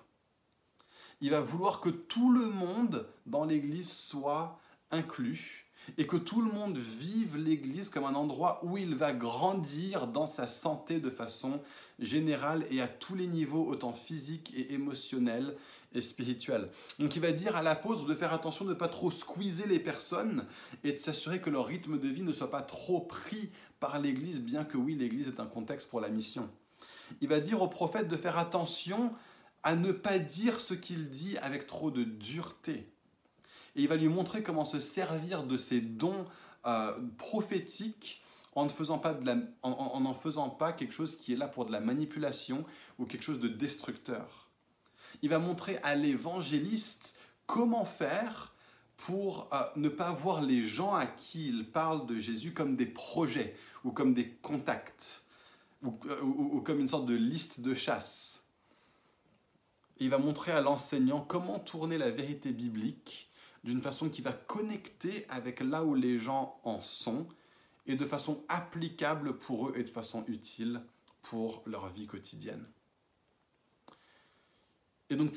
Speaker 1: Il va vouloir que tout le monde dans l'Église soit inclus et que tout le monde vive l'Église comme un endroit où il va grandir dans sa santé de façon générale et à tous les niveaux, autant physiques et émotionnels et spirituels. Donc il va dire à l'apôtre de faire attention de ne pas trop squeezer les personnes et de s'assurer que leur rythme de vie ne soit pas trop pris par l'Église, bien que oui, l'Église est un contexte pour la mission. Il va dire au prophète de faire attention à ne pas dire ce qu'il dit avec trop de dureté et il va lui montrer comment se servir de ses dons euh, prophétiques en ne faisant pas en, en faisant pas quelque chose qui est là pour de la manipulation ou quelque chose de destructeur. Il va montrer à l'évangéliste comment faire pour euh, ne pas voir les gens à qui il parle de Jésus comme des projets ou comme des contacts ou, euh, ou comme une sorte de liste de chasse. Il va montrer à l'enseignant comment tourner la vérité biblique d'une façon qui va connecter avec là où les gens en sont et de façon applicable pour eux et de façon utile pour leur vie quotidienne. Et donc,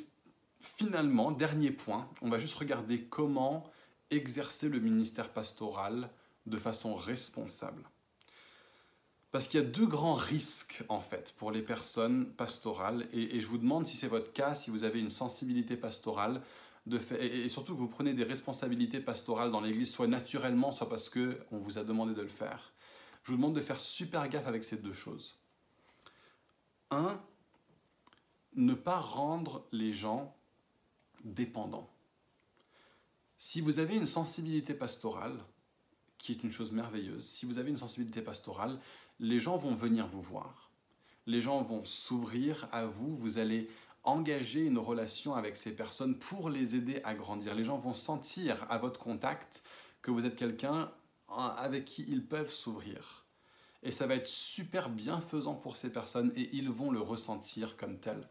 Speaker 1: finalement, dernier point, on va juste regarder comment exercer le ministère pastoral de façon responsable. Parce qu'il y a deux grands risques, en fait, pour les personnes pastorales, et, je vous demande si c'est votre cas, si vous avez une sensibilité pastorale, et surtout que vous prenez des responsabilités pastorales dans l'Église, soit naturellement, soit parce qu'on vous a demandé de le faire. Je vous demande de faire super gaffe avec ces deux choses. Un, ne pas rendre les gens dépendants. Si vous avez une sensibilité pastorale, qui est une chose merveilleuse, si vous avez une sensibilité pastorale, les gens vont venir vous voir. Les gens vont s'ouvrir à vous, vous allez engager une relation avec ces personnes pour les aider à grandir. Les gens vont sentir à votre contact que vous êtes quelqu'un hein, avec qui ils peuvent s'ouvrir. Et ça va être super bienfaisant pour ces personnes et ils vont le ressentir comme tel.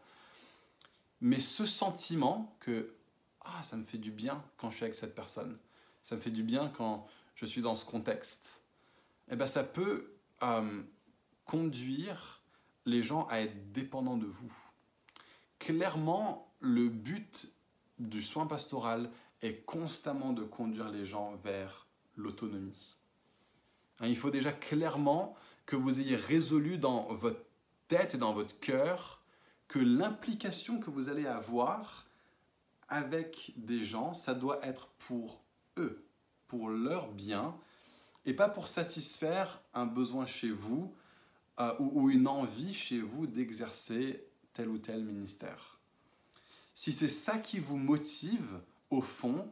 Speaker 1: Mais ce sentiment que ah, ça me fait du bien quand je suis avec cette personne, ça me fait du bien quand je suis dans ce contexte, eh ben, ça peut euh, conduire les gens à être dépendants de vous clairement, le but du soin pastoral est constamment de conduire les gens vers l'autonomie. Hein, il faut déjà clairement que vous ayez résolu dans votre tête et dans votre cœur que l'implication que vous allez avoir avec des gens, ça doit être pour eux, pour leur bien, et pas pour satisfaire un besoin chez vous euh, ou, une envie chez vous d'exercer tel ou tel ministère. Si c'est ça qui vous motive, au fond,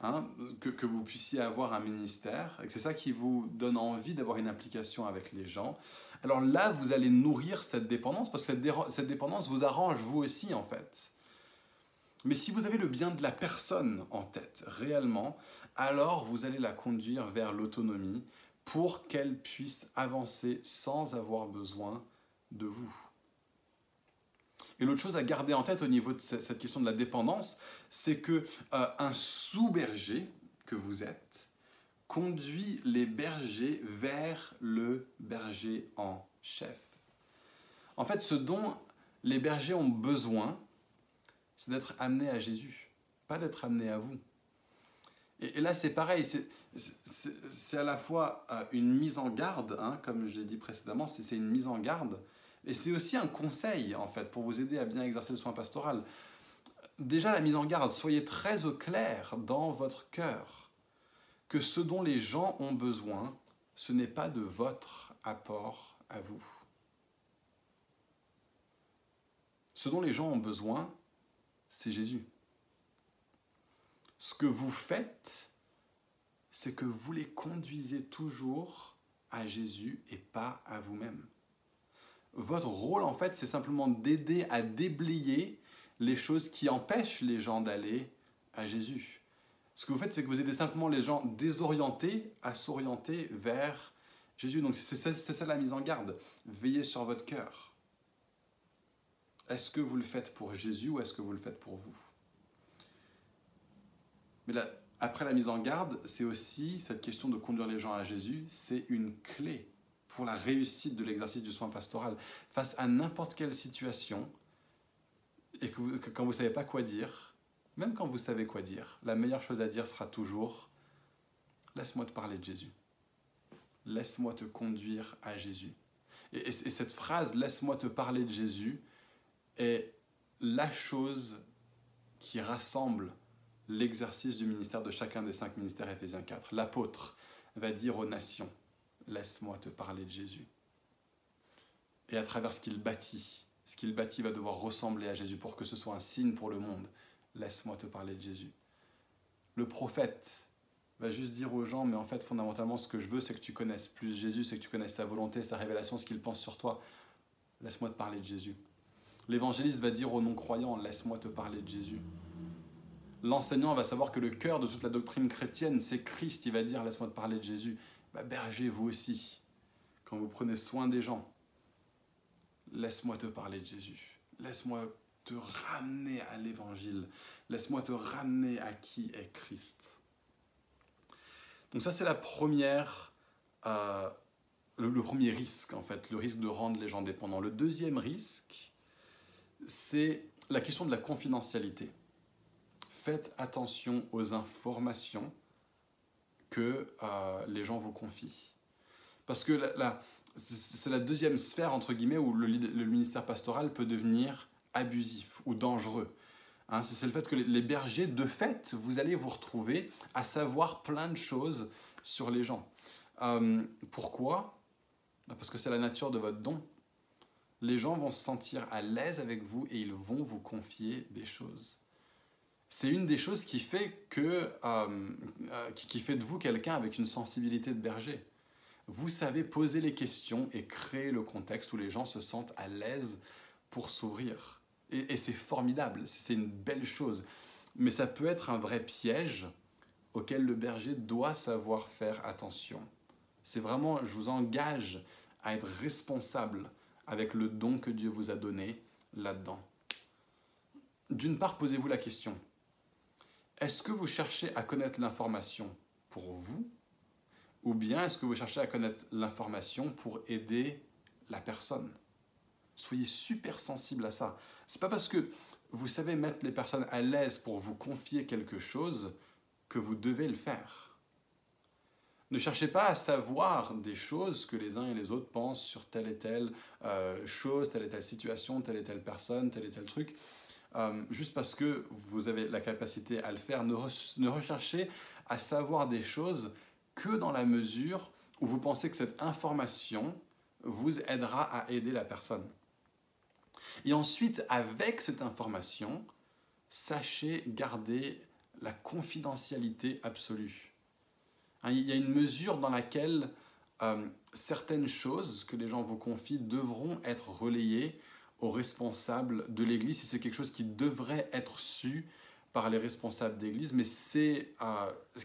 Speaker 1: hein, que, que, vous puissiez avoir un ministère, et que c'est ça qui vous donne envie d'avoir une implication avec les gens, alors là, vous allez nourrir cette dépendance, parce que cette, dépendance vous arrange vous aussi, en fait. Mais si vous avez le bien de la personne en tête, réellement, alors vous allez la conduire vers l'autonomie pour qu'elle puisse avancer sans avoir besoin de vous. Et l'autre chose à garder en tête au niveau de cette question de la dépendance, c'est que euh, un sous-berger que vous êtes conduit les bergers vers le berger en chef. En fait, ce dont les bergers ont besoin, c'est d'être amenés à Jésus, pas d'être amenés à vous. Et, là, c'est pareil, c'est à la fois euh, une mise en garde, hein, comme je l'ai dit précédemment, c'est une mise en garde, et c'est aussi un conseil, en fait, pour vous aider à bien exercer le soin pastoral. Déjà, la mise en garde, soyez très au clair dans votre cœur que ce dont les gens ont besoin, ce n'est pas de votre apport à vous. Ce dont les gens ont besoin, c'est Jésus. Ce que vous faites, c'est que vous les conduisez toujours à Jésus et pas à vous-même. Votre rôle, en fait, c'est simplement d'aider à déblayer les choses qui empêchent les gens d'aller à Jésus. Ce que vous faites, c'est que vous aidez simplement les gens désorientés à s'orienter vers Jésus. Donc c'est ça, la mise en garde. Veillez sur votre cœur. Est-ce que vous le faites pour Jésus ou est-ce que vous le faites pour vous? Mais là, après la mise en garde, c'est aussi cette question de conduire les gens à Jésus, c'est une clé pour la réussite de l'exercice du soin pastoral. Face à n'importe quelle situation, et que, quand vous ne savez pas quoi dire, même quand vous savez quoi dire, la meilleure chose à dire sera toujours Laisse-moi te parler de Jésus. Laisse-moi te conduire à Jésus. et cette phrase Laisse-moi te parler de Jésus est la chose qui rassemble l'exercice du ministère de chacun des cinq ministères Éphésiens 4. L'apôtre va dire aux nations Laisse-moi te parler de Jésus. Et à travers ce qu'il bâtit, ce qu'il bâtit va devoir ressembler à Jésus pour que ce soit un signe pour le monde. Laisse-moi te parler de Jésus. Le prophète va juste dire aux gens, mais en fait, fondamentalement, ce que je veux, c'est que tu connaisses plus Jésus, c'est que tu connaisses sa volonté, sa révélation, ce qu'il pense sur toi. Laisse-moi te parler de Jésus. L'évangéliste va dire aux non-croyants, laisse-moi te parler de Jésus. L'enseignant va savoir que le cœur de toute la doctrine chrétienne, c'est Christ. Il va dire, laisse-moi te parler de Jésus. Bah, berger, vous aussi, quand vous prenez soin des gens, laisse-moi te parler de Jésus. Laisse-moi te ramener à l'évangile. Laisse-moi te ramener à qui est Christ. Donc ça, c'est la première, euh, le, le, premier risque, en fait, le risque de rendre les gens dépendants. Le deuxième risque, c'est la question de la confidentialité. Faites attention aux informations que euh, les gens vous confient. Parce que c'est la deuxième sphère, entre guillemets, où le, ministère pastoral peut devenir abusif ou dangereux. Hein, c'est le fait que les, bergers, de fait, vous allez vous retrouver à savoir plein de choses sur les gens. Euh, pourquoi? Bah, Parce que c'est la nature de votre don. Les gens vont se sentir à l'aise avec vous et ils vont vous confier des choses c'est une des choses qui fait, que, euh, euh, qui fait de vous quelqu'un avec une sensibilité de berger. Vous savez poser les questions et créer le contexte où les gens se sentent à l'aise pour s'ouvrir. Et, et c'est formidable, c'est une belle chose. Mais ça peut être un vrai piège auquel le berger doit savoir faire attention. C'est vraiment, je vous engage à être responsable avec le don que Dieu vous a donné là-dedans. D'une part, posez-vous la question, est-ce que vous cherchez à connaître l'information pour vous ou bien est-ce que vous cherchez à connaître l'information pour aider la personne? Soyez super sensible à ça. C'est pas parce que vous savez mettre les personnes à l'aise pour vous confier quelque chose que vous devez le faire. Ne cherchez pas à savoir des choses que les uns et les autres pensent sur telle et telle euh, chose, telle et telle situation, telle et telle personne, tel et tel truc. Euh, juste parce que vous avez la capacité à le faire. Ne, recherchez à savoir des choses que dans la mesure où vous pensez que cette information vous aidera à aider la personne. Et ensuite, avec cette information, sachez garder la confidentialité absolue. Hein, il y a une mesure dans laquelle certaines choses que les gens vous confient devront être relayées aux responsables de l'Église si c'est quelque chose qui devrait être su par les responsables d'Église, mais ces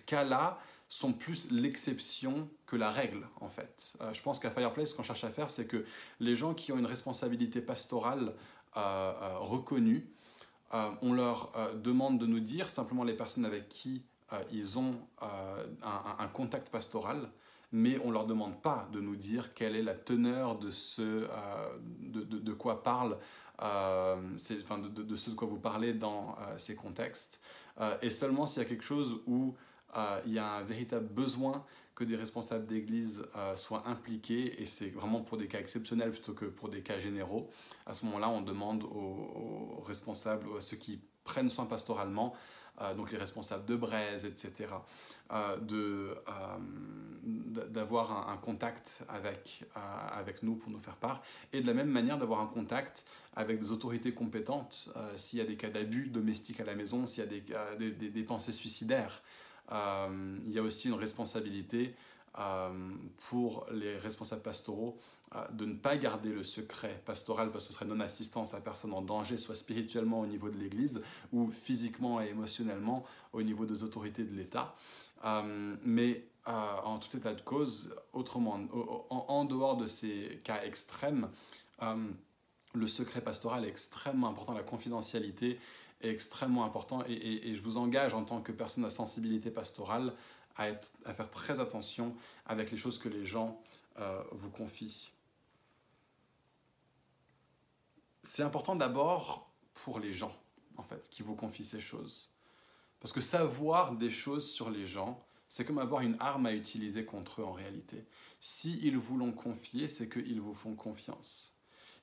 Speaker 1: cas-là sont plus l'exception que la règle, en fait. je pense qu'à Fireplace, ce qu'on cherche à faire, c'est que les gens qui ont une responsabilité pastorale reconnue, euh, on leur euh, demande de nous dire simplement les personnes avec qui euh, ils ont un, contact pastoral, mais on ne leur demande pas de nous dire quelle est la teneur de ce de, quoi parle, enfin, de, ce de quoi vous parlez dans ces contextes. et seulement s'il y a quelque chose où il y a un véritable besoin que des responsables d'église euh, soient impliqués, et c'est vraiment pour des cas exceptionnels plutôt que pour des cas généraux. À ce moment-là, on demande aux, responsables, à ceux qui prennent soin pastoralement, euh, donc les responsables de Braise, etc., euh, de, d'avoir un, contact avec, avec nous pour nous faire part, et de la même manière d'avoir un contact avec des autorités compétentes s'il y a des cas d'abus domestiques à la maison, s'il y a des, des, des pensées suicidaires. Euh, il y a aussi une responsabilité euh, pour les responsables pastoraux euh, de ne pas garder le secret pastoral parce que ce serait non-assistance à personne en danger, soit spirituellement au niveau de l'Église ou physiquement et émotionnellement au niveau des autorités de l'État. mais en tout état de cause, autrement, en, dehors de ces cas extrêmes, le secret pastoral est extrêmement important, la confidentialité est extrêmement important et, je vous engage en tant que personne à sensibilité pastorale à, faire très attention avec les choses que les gens euh, vous confient. C'est important d'abord pour les gens, en fait, qui vous confient ces choses. Parce que savoir des choses sur les gens, c'est comme avoir une arme à utiliser contre eux en réalité. S'ils ils vous l'ont confié, c'est qu'ils vous font confiance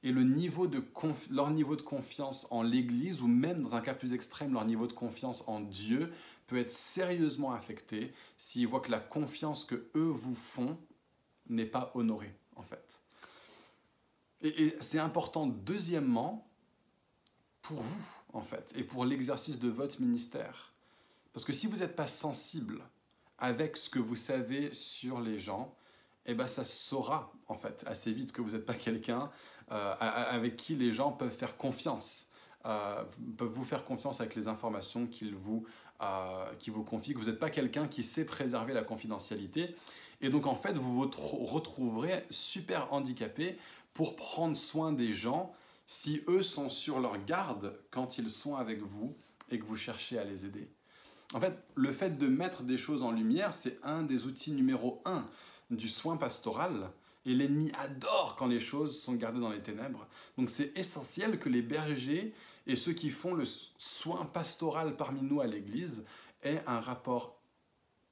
Speaker 1: et le niveau de leur niveau de confiance en l'Église, ou même dans un cas plus extrême, leur niveau de confiance en Dieu, peut être sérieusement affecté s'ils voient que la confiance que eux vous font n'est pas honorée, en fait. Et, c'est important, deuxièmement, pour vous, en fait, et pour l'exercice de votre ministère. Parce que si vous n'êtes pas sensible avec ce que vous savez sur les gens, eh ben ça saura en fait assez vite que vous n'êtes pas quelqu'un euh, avec qui les gens peuvent faire confiance, euh, peuvent vous faire confiance avec les informations qu'ils vous, euh, vous confient, que vous n'êtes pas quelqu'un qui sait préserver la confidentialité. Et donc en fait, vous vous retrouverez super handicapé pour prendre soin des gens si eux sont sur leur garde quand ils sont avec vous et que vous cherchez à les aider. En fait, le fait de mettre des choses en lumière, c'est un des outils numéro un du soin pastoral. Et l'ennemi adore quand les choses sont gardées dans les ténèbres. Donc c'est essentiel que les bergers et ceux qui font le soin pastoral parmi nous à l'Église aient un rapport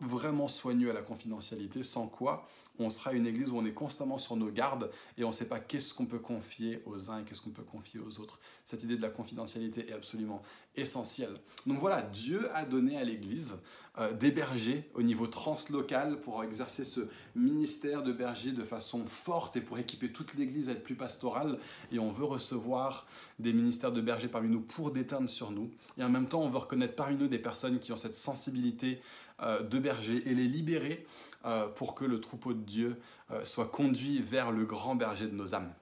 Speaker 1: vraiment soigneux à la confidentialité, sans quoi on sera une église où on est constamment sur nos gardes et on ne sait pas qu'est-ce qu'on peut confier aux uns et qu'est-ce qu'on peut confier aux autres. Cette idée de la confidentialité est absolument essentielle. Donc voilà, Dieu a donné à l'église euh, des bergers au niveau translocal pour exercer ce ministère de berger de façon forte et pour équiper toute l'église à être plus pastorale. Et on veut recevoir des ministères de bergers parmi nous pour déteindre sur nous. Et en même temps, on veut reconnaître parmi nous des personnes qui ont cette sensibilité de berger et les libérer euh, pour que le troupeau de Dieu euh, soit conduit vers le grand berger de nos âmes.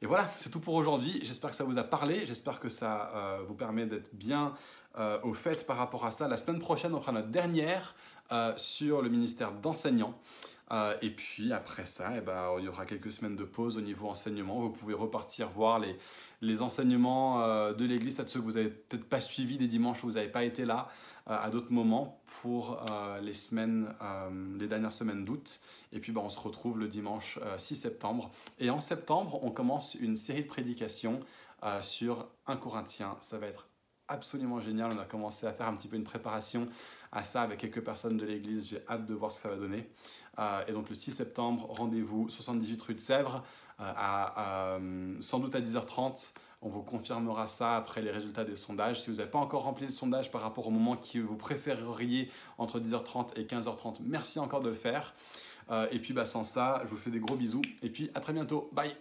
Speaker 1: Et voilà, c'est tout pour aujourd'hui. J'espère que ça vous a parlé. J'espère que ça euh, vous permet d'être bien au fait par rapport à ça. La semaine prochaine, on fera notre dernière sur le ministère d'enseignant. et puis après ça, eh ben, il y aura quelques semaines de pause au niveau enseignement. Vous pouvez repartir voir les, les enseignements de l'Église, peut-être ceux que vous n'avez peut-être pas suivis des dimanches où vous n'avez pas été là. Euh, à d'autres moments pour euh, les semaines, euh, les dernières semaines d'août. Et puis ben, on se retrouve le dimanche 6 septembre. Et en septembre, on commence une série de prédications sur 1 Corinthien. Ça va être absolument génial. On a commencé à faire un petit peu une préparation à ça avec quelques personnes de l'église. J'ai hâte de voir ce que ça va donner. et donc le 6 septembre, rendez-vous 78 rue de Sèvres, sans doute à 10h30. On vous confirmera ça après les résultats des sondages. Si vous n'avez pas encore rempli le sondage par rapport au moment que vous préféreriez entre 10h30 et 15h30, merci encore de le faire. Euh, et puis bah, sans ça, je vous fais des gros bisous. Et puis à très bientôt. Bye